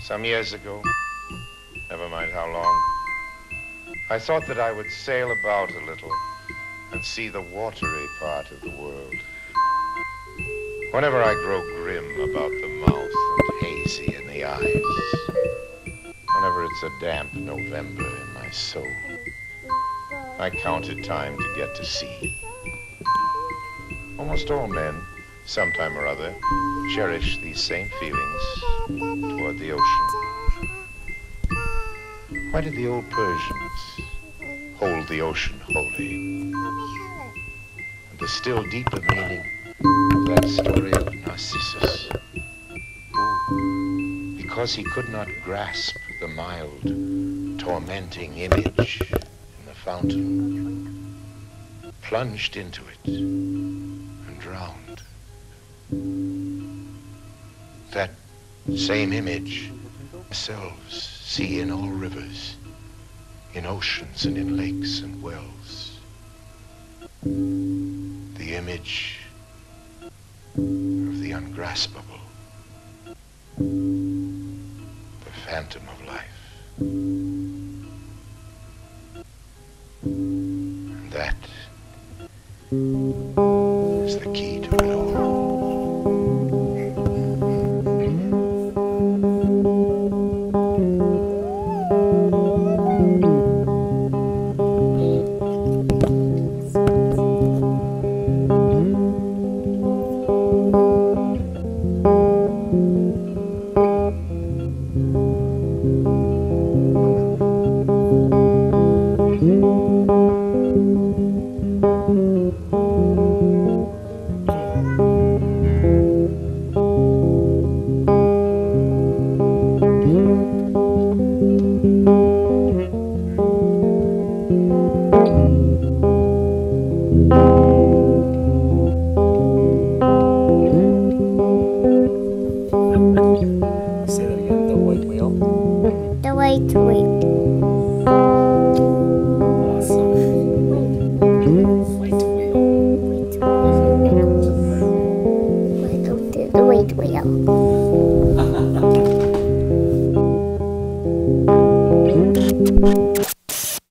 Some years ago, never mind how long, I thought that I would sail about a little and see the watery part of the world. Whenever I grow grim about the mouth and hazy in the eyes, whenever it's a damp November in my soul, I count counted time to get to sea. Almost all men, sometime or other, cherish these same feelings toward the ocean. Why did the old Persians hold the ocean holy? And the still deeper meaning of that story of Narcissus, because he could not grasp the mild, tormenting image in the fountain, plunged into it same image ourselves see in all rivers, in oceans and in lakes and wells. The image of the ungraspable, the phantom of life. And that is the key to it all. Say that again, the white whale? The white whale. Thank you. Ừ.